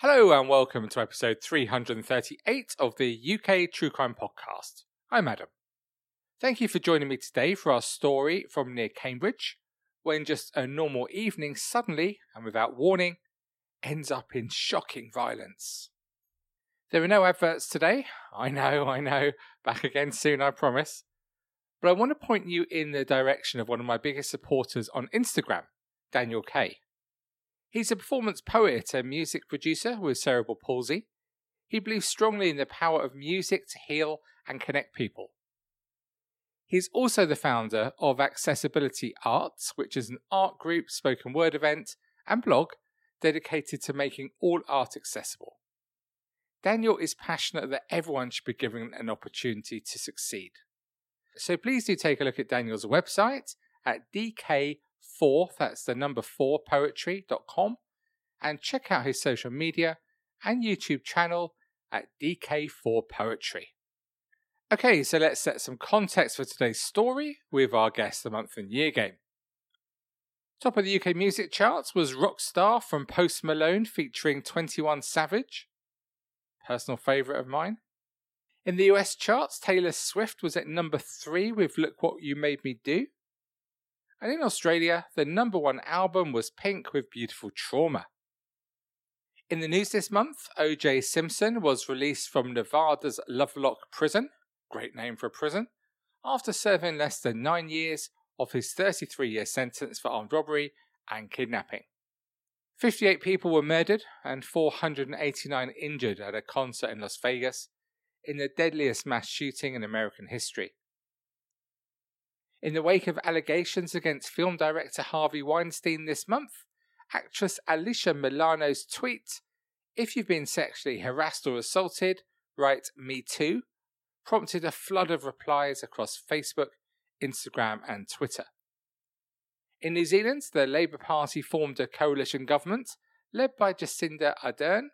Hello and welcome to episode 338 of the UK True Crime Podcast. I'm Adam. Thank you for joining me today for our story from near Cambridge, when just a normal evening suddenly, and without warning, ends up in shocking violence. There are no adverts today. I know, I know. Back again soon, I promise. But I want to point you in the direction of one of my biggest supporters on Instagram, Daniel Kay. He's a performance poet and music producer with cerebral palsy. He believes strongly in the power of music to heal and connect people. He's also the founder of Accessibility Arts, which is an art group, spoken word event, and blog dedicated to making all art accessible. Daniel is passionate that everyone should be given an opportunity to succeed. So please do take a look at Daniel's website at dk4, that's the number 4 poetry.com, and check out his social media and YouTube channel at dk4 poetry. Okay, so let's set some context for today's story with our guest the month and year game. Top of the UK music charts was Rockstar from Post Malone featuring 21 Savage. Personal favourite of mine. In the US charts, Taylor Swift was at number 3 with Look What You Made Me Do. And in Australia, the number one album was Pink with Beautiful Trauma. In the news this month, OJ Simpson was released from Nevada's Lovelock prison great name for a prison, after serving less than nine years of his 33 year sentence for armed robbery and kidnapping. 58 people were murdered and 489 injured at a concert in Las Vegas in the deadliest mass shooting in American history. In the wake of allegations against film director Harvey Weinstein this month, actress Alyssa Milano's tweet, If you've been sexually harassed or assaulted, write Me Too, prompted a flood of replies across Facebook, Instagram, and Twitter. In New Zealand, the Labour Party formed a coalition government led by Jacinda Ardern,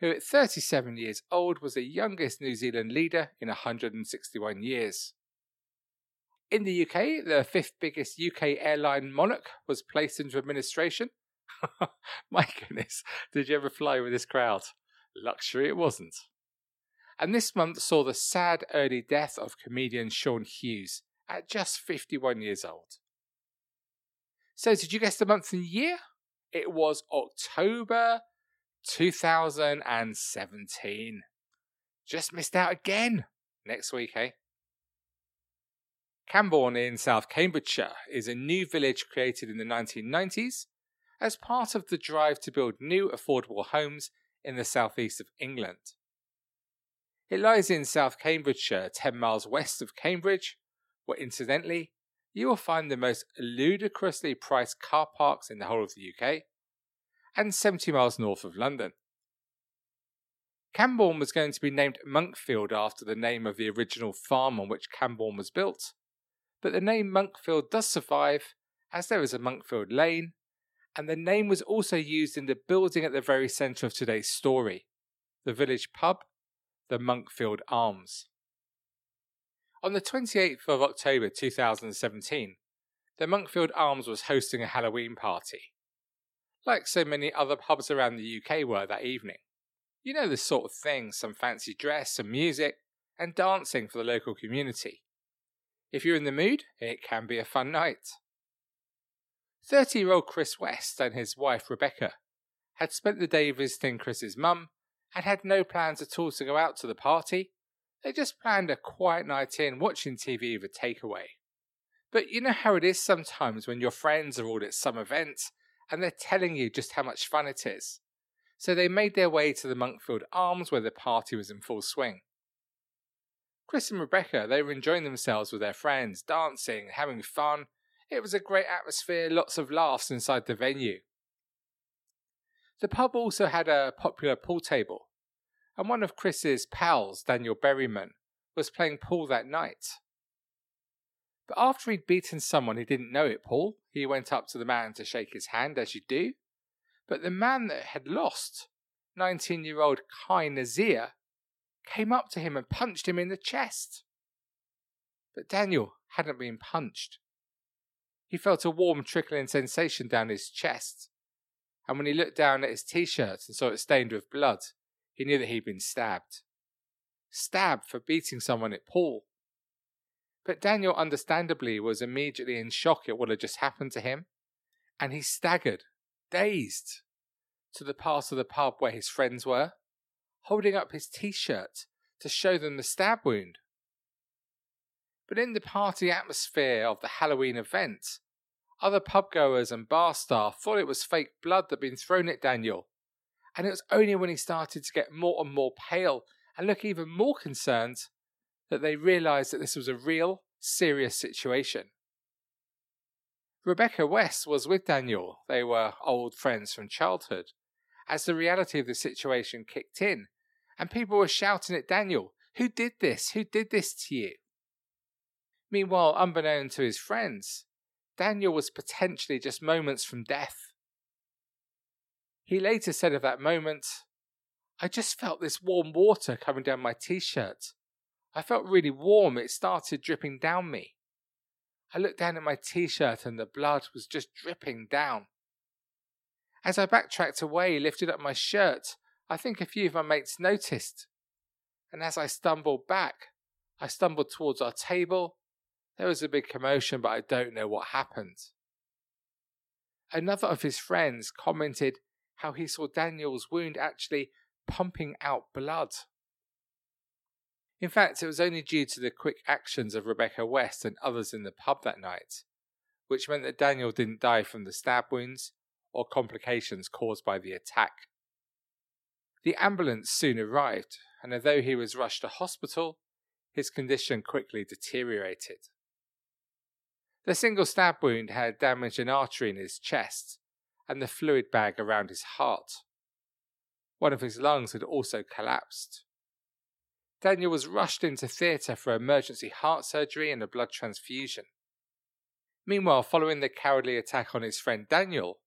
who at 37 years old was the youngest New Zealand leader in 161 years. In the UK, the fifth biggest UK airline Monarch was placed into administration. My goodness, did you ever fly with this crowd? Luxury it wasn't and this month saw the sad early death of comedian Sean Hughes at just 51 years old. So, did you guess the month and year? It was October 2017. Just missed out again. Next week, eh? Cambourne in South Cambridgeshire is a new village created in the 1990s as part of the drive to build new affordable homes in the southeast of England. It lies in South Cambridgeshire, 10 miles west of Cambridge, where incidentally, you will find the most ludicrously priced car parks in the whole of the UK, and 70 miles north of London. Cambourne was going to be named Monkfield after the name of the original farm on which Cambourne was built, but the name Monkfield does survive as there is a Monkfield Lane, and the name was also used in the building at the very centre of today's story, the village pub the Monkfield Arms. On the 28th of October 2017, the Monkfield Arms was hosting a Halloween party. Like so many other pubs around the UK were that evening. You know the sort of thing some fancy dress, some music, and dancing for the local community. If you're in the mood, it can be a fun night. 30 year old Chris West and his wife Rebecca had spent the day visiting Chris's mum and had no plans at all to go out to the party. They just planned a quiet night in watching TV with a takeaway. But you know how it is sometimes when your friends are all at some event and they're telling you just how much fun it is. So they made their way to the Monkfield Arms where the party was in full swing. Chris and Rebecca, they were enjoying themselves with their friends, dancing, having fun. It was a great atmosphere, lots of laughs inside the venue. The pub also had a popular pool table, and one of Chris's pals, Daniel Berryman, was playing pool that night. But after he'd beaten someone he didn't know it, Paul, he went up to the man to shake his hand, as you do. But the man that had lost, 19 year old Kai Nazir, came up to him and punched him in the chest. But Daniel hadn't been punched. He felt a warm trickling sensation down his chest, and when he looked down at his t shirt and saw it stained with blood, he knew that he'd been stabbed. Stabbed for beating someone at pool. But Daniel, understandably, was immediately in shock at what had just happened to him, and he staggered, dazed, to the part of the pub where his friends were, holding up his t shirt to show them the stab wound. But in the party atmosphere of the Halloween event, other pubgoers and bar staff thought it was fake blood that had been thrown at Daniel, and it was only when he started to get more and more pale and look even more concerned that they realised that this was a real, serious situation. Rebecca West was with Daniel. They were old friends from childhood. As the reality of the situation kicked in, and people were shouting at Daniel, Who did this? Who did this to you? Meanwhile, unbeknown to his friends, Daniel was potentially just moments from death. He later said of that moment, I just felt this warm water coming down my t shirt. I felt really warm. It started dripping down me. I looked down at my t shirt and the blood was just dripping down. As I backtracked away, lifted up my shirt, I think a few of my mates noticed. And as I stumbled back, I stumbled towards our table. There was a big commotion, but I don't know what happened. Another of his friends commented how he saw Daniel's wound actually pumping out blood. In fact, it was only due to the quick actions of Rebecca West and others in the pub that night, which meant that Daniel didn't die from the stab wounds or complications caused by the attack. The ambulance soon arrived, and although he was rushed to hospital, his condition quickly deteriorated. The single stab wound had damaged an artery in his chest and the fluid bag around his heart. One of his lungs had also collapsed. Daniel was rushed into theatre for emergency heart surgery and a blood transfusion. Meanwhile, following the cowardly attack on his friend Daniel,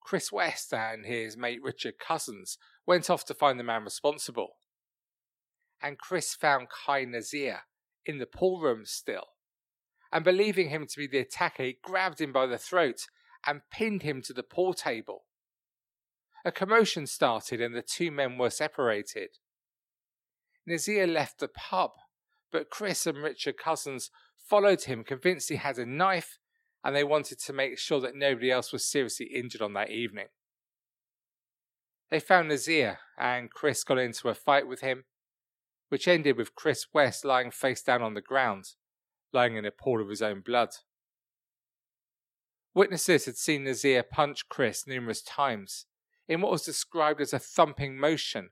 Chris West and his mate Richard Cousins went off to find the man responsible. And Chris found Kai Nazir in the pool room still. And believing him to be the attacker, he grabbed him by the throat and pinned him to the pool table. A commotion started and the two men were separated. Nazir left the pub, but Chris and Richard Cousins followed him, convinced he had a knife, and they wanted to make sure that nobody else was seriously injured on that evening. They found Nazir, and Chris got into a fight with him, which ended with Chris West lying face down on the ground, lying in a pool of his own blood. Witnesses had seen Nazir punch Chris numerous times in what was described as a thumping motion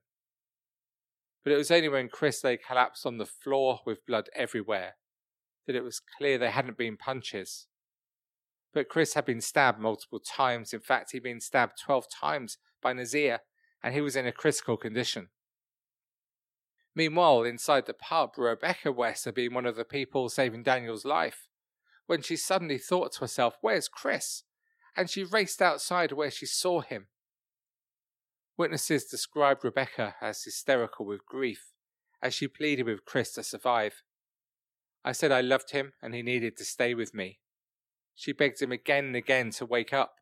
but it was only when Chris lay collapsed on the floor with blood everywhere that it was clear they hadn't been punches. But Chris had been stabbed multiple times. In fact, he'd been stabbed 12 times by Nazir, and he was in a critical condition. Meanwhile, inside the pub, Rebecca West had been one of the people saving Daniel's life when she suddenly thought to herself, Where's Chris? And she raced outside where she saw him. Witnesses described Rebecca as hysterical with grief as she pleaded with Chris to survive. I said I loved him and he needed to stay with me. She begged him again and again to wake up.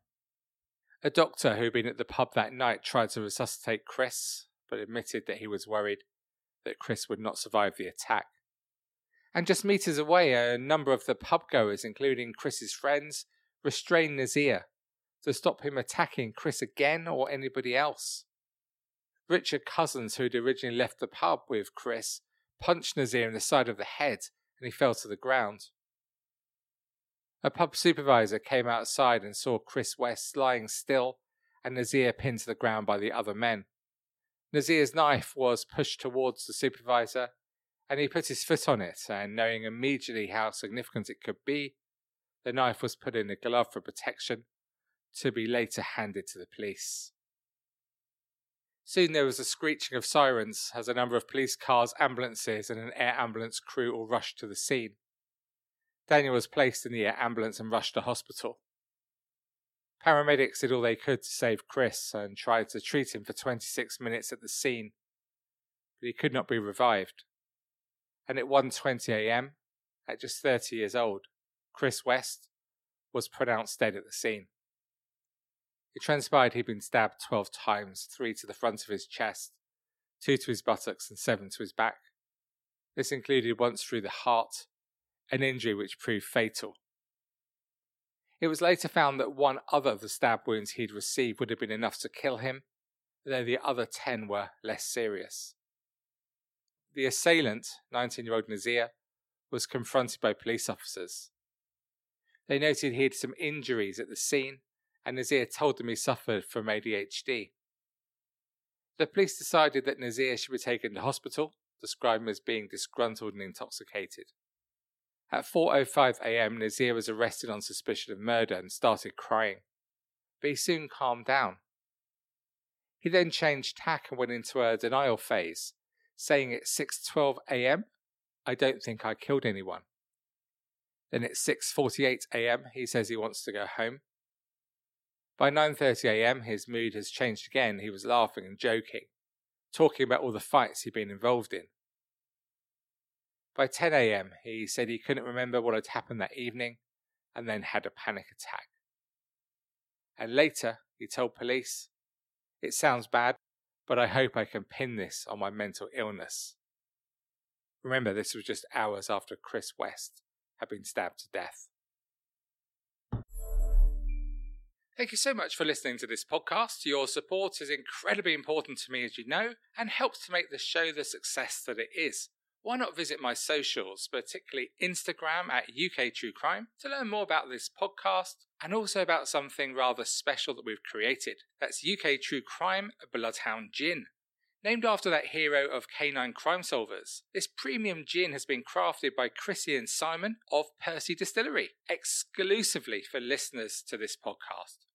A doctor who had been at the pub that night tried to resuscitate Chris, but admitted that he was worried that Chris would not survive the attack. And just meters away, a number of the pub goers, including Chris's friends, restrained Nazir to stop him attacking Chris again or anybody else. Richard Cousins, who had originally left the pub with Chris, punched Nazir in the side of the head and he fell to the ground. A pub supervisor came outside and saw Chris West lying still and Nazir pinned to the ground by the other men. Nazir's knife was pushed towards the supervisor and he put his foot on it, and knowing immediately how significant it could be, the knife was put in a glove for protection to be later handed to the police. Soon there was a screeching of sirens as a number of police cars, ambulances, and an air ambulance crew all rushed to the scene. Daniel was placed in the ambulance and rushed to hospital. Paramedics did all they could to save Chris and tried to treat him for 26 minutes at the scene, but he could not be revived. And at 1:20 a.m., at just 30 years old, Chris West was pronounced dead at the scene. It transpired he'd been stabbed 12 times, three to the front of his chest, two to his buttocks, and seven to his back. This included once through the heart, an injury which proved fatal. It was later found that one other of the stab wounds he'd received would have been enough to kill him, though the other 10 were less serious. The assailant, 19 year old Nazir, was confronted by police officers. They noted he had some injuries at the scene, and Nazir told them he suffered from ADHD. The police decided that Nazir should be taken to hospital, described him as being disgruntled and intoxicated. At 4:05 a.m., Nazir was arrested on suspicion of murder and started crying, but he soon calmed down. He then changed tack and went into a denial phase, saying at 6:12 a.m., "I don't think I killed anyone." Then at 6:48 a.m., he says he wants to go home. By 9:30 a.m., his mood has changed again. He was laughing and joking, talking about all the fights he'd been involved in. By 10 am, he said he couldn't remember what had happened that evening and then had a panic attack. And later, he told police, It sounds bad, but I hope I can pin this on my mental illness. Remember, this was just hours after Chris West had been stabbed to death. Thank you so much for listening to this podcast. Your support is incredibly important to me, as you know, and helps to make the show the success that it is why not visit my socials, particularly Instagram at UK True Crime, to learn more about this podcast and also about something rather special that we've created. That's UK True Crime Bloodhound Gin. Named after that hero of canine crime solvers, this premium gin has been crafted by Chrissy and Simon of Persie Distillery, exclusively for listeners to this podcast.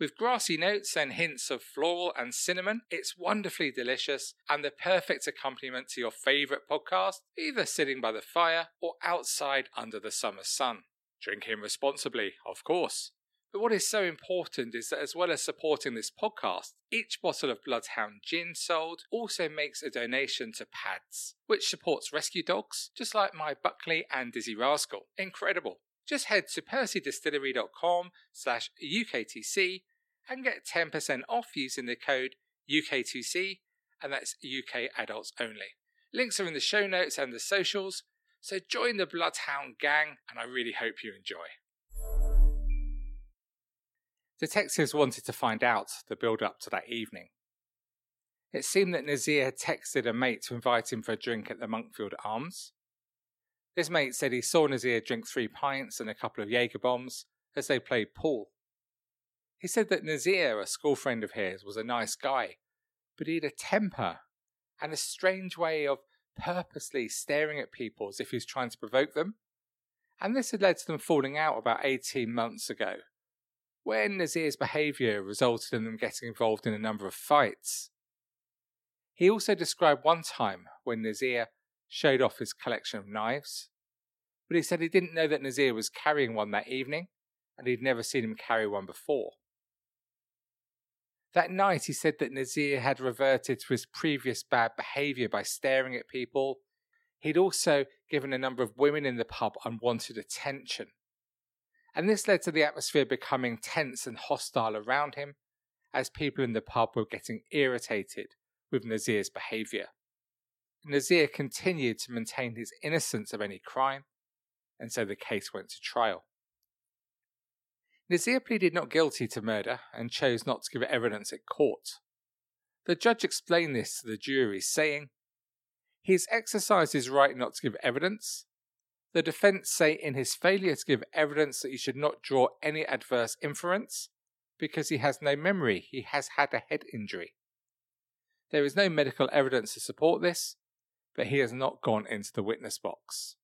With grassy notes and hints of floral and cinnamon, it's wonderfully delicious and the perfect accompaniment to your favourite podcast, either sitting by the fire or outside under the summer sun. Drinking responsibly, of course. But what is so important is that as well as supporting this podcast, each bottle of Bloodhound gin sold also makes a donation to PADS, which supports rescue dogs, just like my Buckley and Dizzy Rascal. Incredible just head to persiedistillery.com slash UKTC and get 10% off using the code UKTC, and that's UK adults only. Links are in the show notes and the socials, so join the Bloodhound gang, and I really hope you enjoy. Detectives wanted to find out the build up to that evening. It seemed that Nazir had texted a mate to invite him for a drink at the Monkfield Arms. This mate said he saw Nazir drink three pints and a couple of Jaeger bombs as they played pool. He said that Nazir, a school friend of his, was a nice guy, but he had a temper and a strange way of purposely staring at people as if he was trying to provoke them. And this had led to them falling out about 18 months ago, when Nazir's behaviour resulted in them getting involved in a number of fights. He also described one time when Nazir showed off his collection of knives, but he said he didn't know that Nazir was carrying one that evening, and he'd never seen him carry one before. That night, he said that Nazir had reverted to his previous bad behaviour by staring at people. He'd also given a number of women in the pub unwanted attention. And this led to the atmosphere becoming tense and hostile around him, as people in the pub were getting irritated with Nazir's behaviour. Nazir continued to maintain his innocence of any crime, and so the case went to trial. Nazir pleaded not guilty to murder and chose not to give evidence at court. The judge explained this to the jury, saying, He has exercised his right not to give evidence. The defence say in his failure to give evidence that he should not draw any adverse inference because he has no memory, he has had a head injury. There is no medical evidence to support this, but he has not gone into the witness box.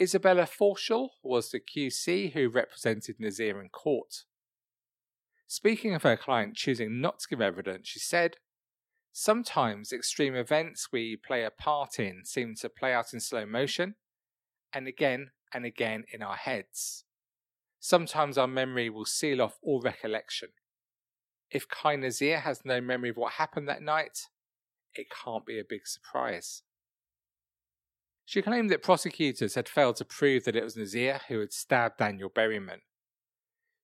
Isabella Forshall was the QC who represented Nazir in court. Speaking of her client choosing not to give evidence, she said, Sometimes extreme events we play a part in seem to play out in slow motion, and again and again in our heads. Sometimes our memory will seal off all recollection. If Kai Nazir has no memory of what happened that night, it can't be a big surprise. She claimed that prosecutors had failed to prove that it was Nazir who had stabbed Daniel Berryman.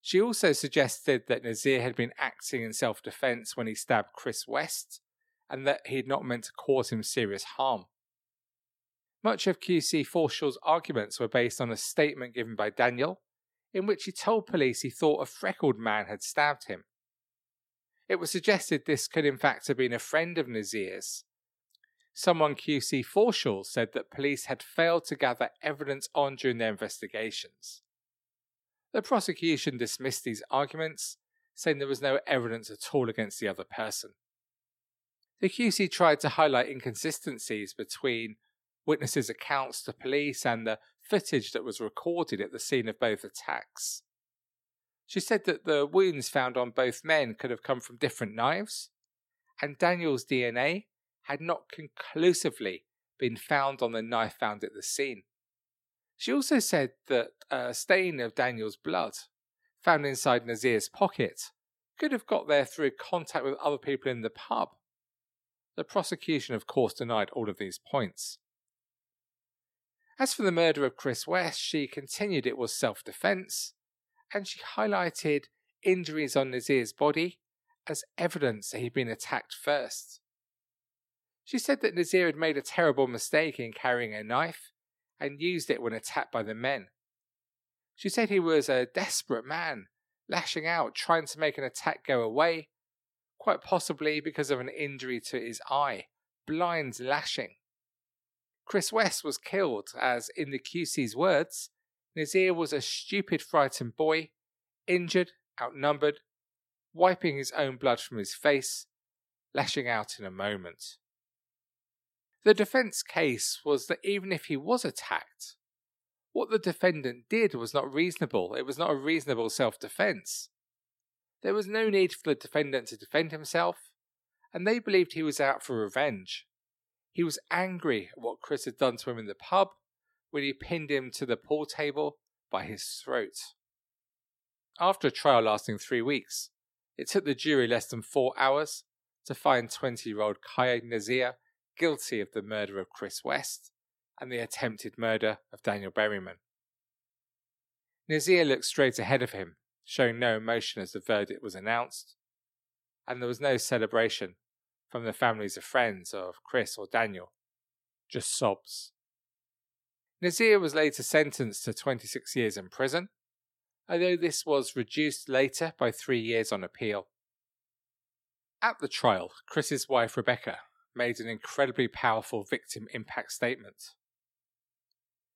She also suggested that Nazir had been acting in self defense when he stabbed Chris West and that he had not meant to cause him serious harm. Much of QC Forshall's arguments were based on a statement given by Daniel, in which he told police he thought a freckled man had stabbed him. It was suggested this could in fact have been a friend of Nazir's. Someone QC Forshall said that police had failed to gather evidence on during their investigations. The prosecution dismissed these arguments, saying there was no evidence at all against the other person. The QC tried to highlight inconsistencies between witnesses' accounts to police and the footage that was recorded at the scene of both attacks. She said that the wounds found on both men could have come from different knives, and Daniel's DNA had not conclusively been found on the knife found at the scene. She also said that a stain of Daniel's blood found inside Nazir's pocket could have got there through contact with other people in the pub. The prosecution, of course, denied all of these points. As for the murder of Chris West, she continued it was self defense, and she highlighted injuries on Nazir's body as evidence that he'd been attacked first. She said that Nazir had made a terrible mistake in carrying a knife and used it when attacked by the men. She said he was a desperate man, lashing out, trying to make an attack go away, quite possibly because of an injury to his eye, blind lashing. Chris West was killed as, in the QC's words, Nazir was a stupid, frightened boy, injured, outnumbered, wiping his own blood from his face, lashing out in a moment. The defense case was that even if he was attacked, what the defendant did was not reasonable. It was not a reasonable self defense. There was no need for the defendant to defend himself, and they believed he was out for revenge. He was angry at what Chris had done to him in the pub when he pinned him to the pool table by his throat. After a trial lasting three weeks, it took the jury less than four hours to find 20 year old Kai Nazir guilty of the murder of Chris West and the attempted murder of Daniel Berryman. Nazir looked straight ahead of him showing no emotion as the verdict was announced, and there was no celebration from the families of friends of Chris or Daniel, just sobs. Nazir was later sentenced to 26 years in prison, although this was reduced later by three years on appeal. At the trial, Chris's wife Rebecca made an incredibly powerful victim impact statement.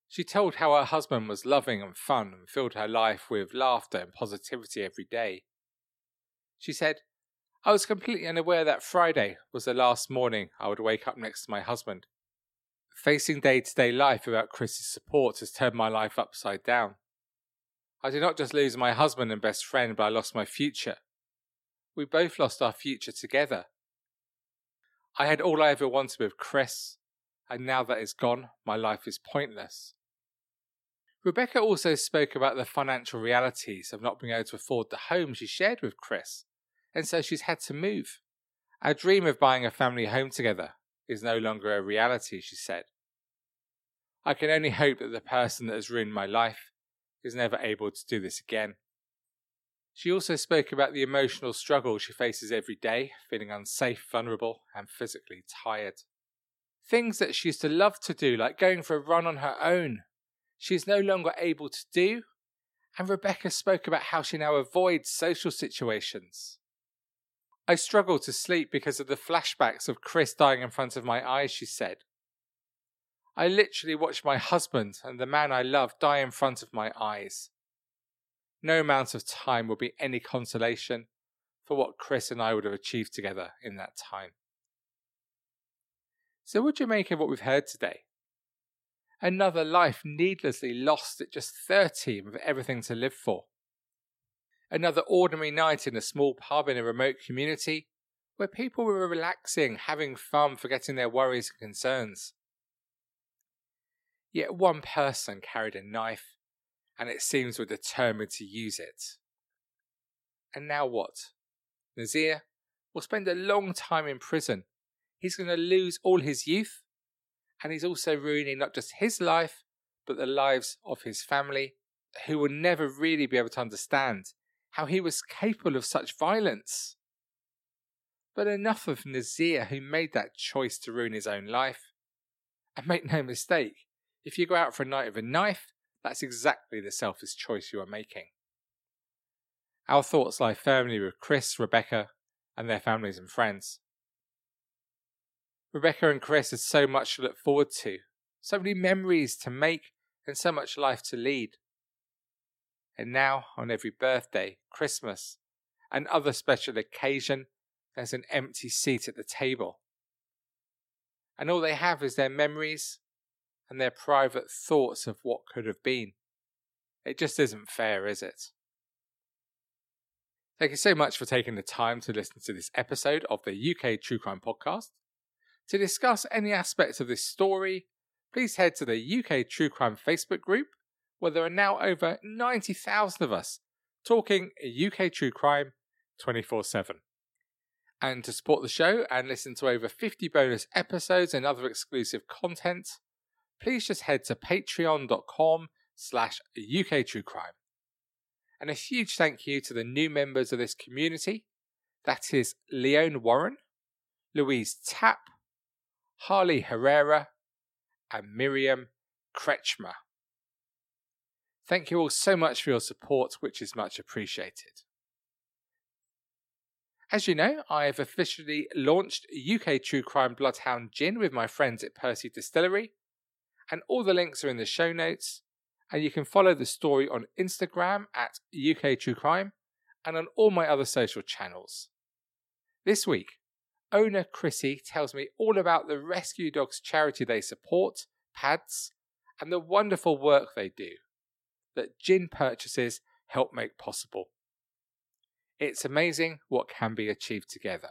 She told how her husband was loving and fun and filled her life with laughter and positivity every day. She said, I was completely unaware that Friday was the last morning I would wake up next to my husband. Facing day to day life without Chris's support has turned my life upside down. I did not just lose my husband and best friend, but I lost my future. We both lost our future together. I had all I ever wanted with Chris, and now that is gone, my life is pointless. Rebecca also spoke about the financial realities of not being able to afford the home she shared with Chris, and so she's had to move. Our dream of buying a family home together is no longer a reality, she said. I can only hope that the person that has ruined my life is never able to do this again. She also spoke about the emotional struggle she faces every day, feeling unsafe, vulnerable, and physically tired. Things that she used to love to do, like going for a run on her own, she is no longer able to do. And Rebecca spoke about how she now avoids social situations. I struggle to sleep because of the flashbacks of Chris dying in front of my eyes, she said. I literally watched my husband and the man I love die in front of my eyes. No amount of time will be any consolation for what Chris and I would have achieved together in that time. So, what do you make of what we've heard today? Another life needlessly lost at just 13 with everything to live for. Another ordinary night in a small pub in a remote community where people were relaxing, having fun, forgetting their worries and concerns. Yet one person carried a knife, and it seems were determined to use it. And now what? Nazir will spend a long time in prison. He's going to lose all his youth, and he's also ruining not just his life, but the lives of his family, who will never really be able to understand how he was capable of such violence. But enough of Nazir, who made that choice to ruin his own life. And make no mistake, if you go out for a night with a knife, that's exactly the selfish choice you are making. Our thoughts lie firmly with Chris, Rebecca, and their families and friends. Rebecca and Chris had so much to look forward to, so many memories to make, and so much life to lead. And now, on every birthday, Christmas, and other special occasion, there's an empty seat at the table. And all they have is their memories and their private thoughts of what could have been. It just isn't fair, is it? Thank you so much for taking the time to listen to this episode of the UK True Crime Podcast. To discuss any aspects of this story, please head to the UK True Crime Facebook group, where there are now over 90,000 of us talking UK True Crime 24 7. And to support the show and listen to over 50 bonus episodes and other exclusive content, please just head to patreon.com slash UK True Crime. And a huge thank you to the new members of this community. That is Leone Warren, Louise Tapp, Harley Herrera, and Miriam Kretschmer. Thank you all so much for your support, which is much appreciated. As you know, I have officially launched UK True Crime Bloodhound Gin with my friends at Persie Distillery, and all the links are in the show notes, and you can follow the story on Instagram at UK True Crime and on all my other social channels. This week, owner Chrissy tells me all about the Rescue Dogs charity they support, PADS, and the wonderful work they do that gin purchases help make possible. It's amazing what can be achieved together.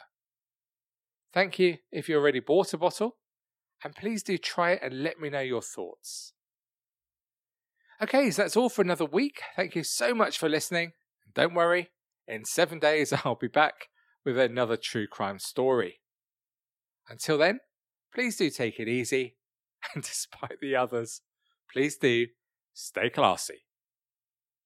Thank you if you already bought a bottle, and please do try it and let me know your thoughts. Okay, so that's all for another week. Thank you so much for listening. Don't worry, in seven days I'll be back with another true crime story. Until then, please do take it easy, and despite the others, please do stay classy.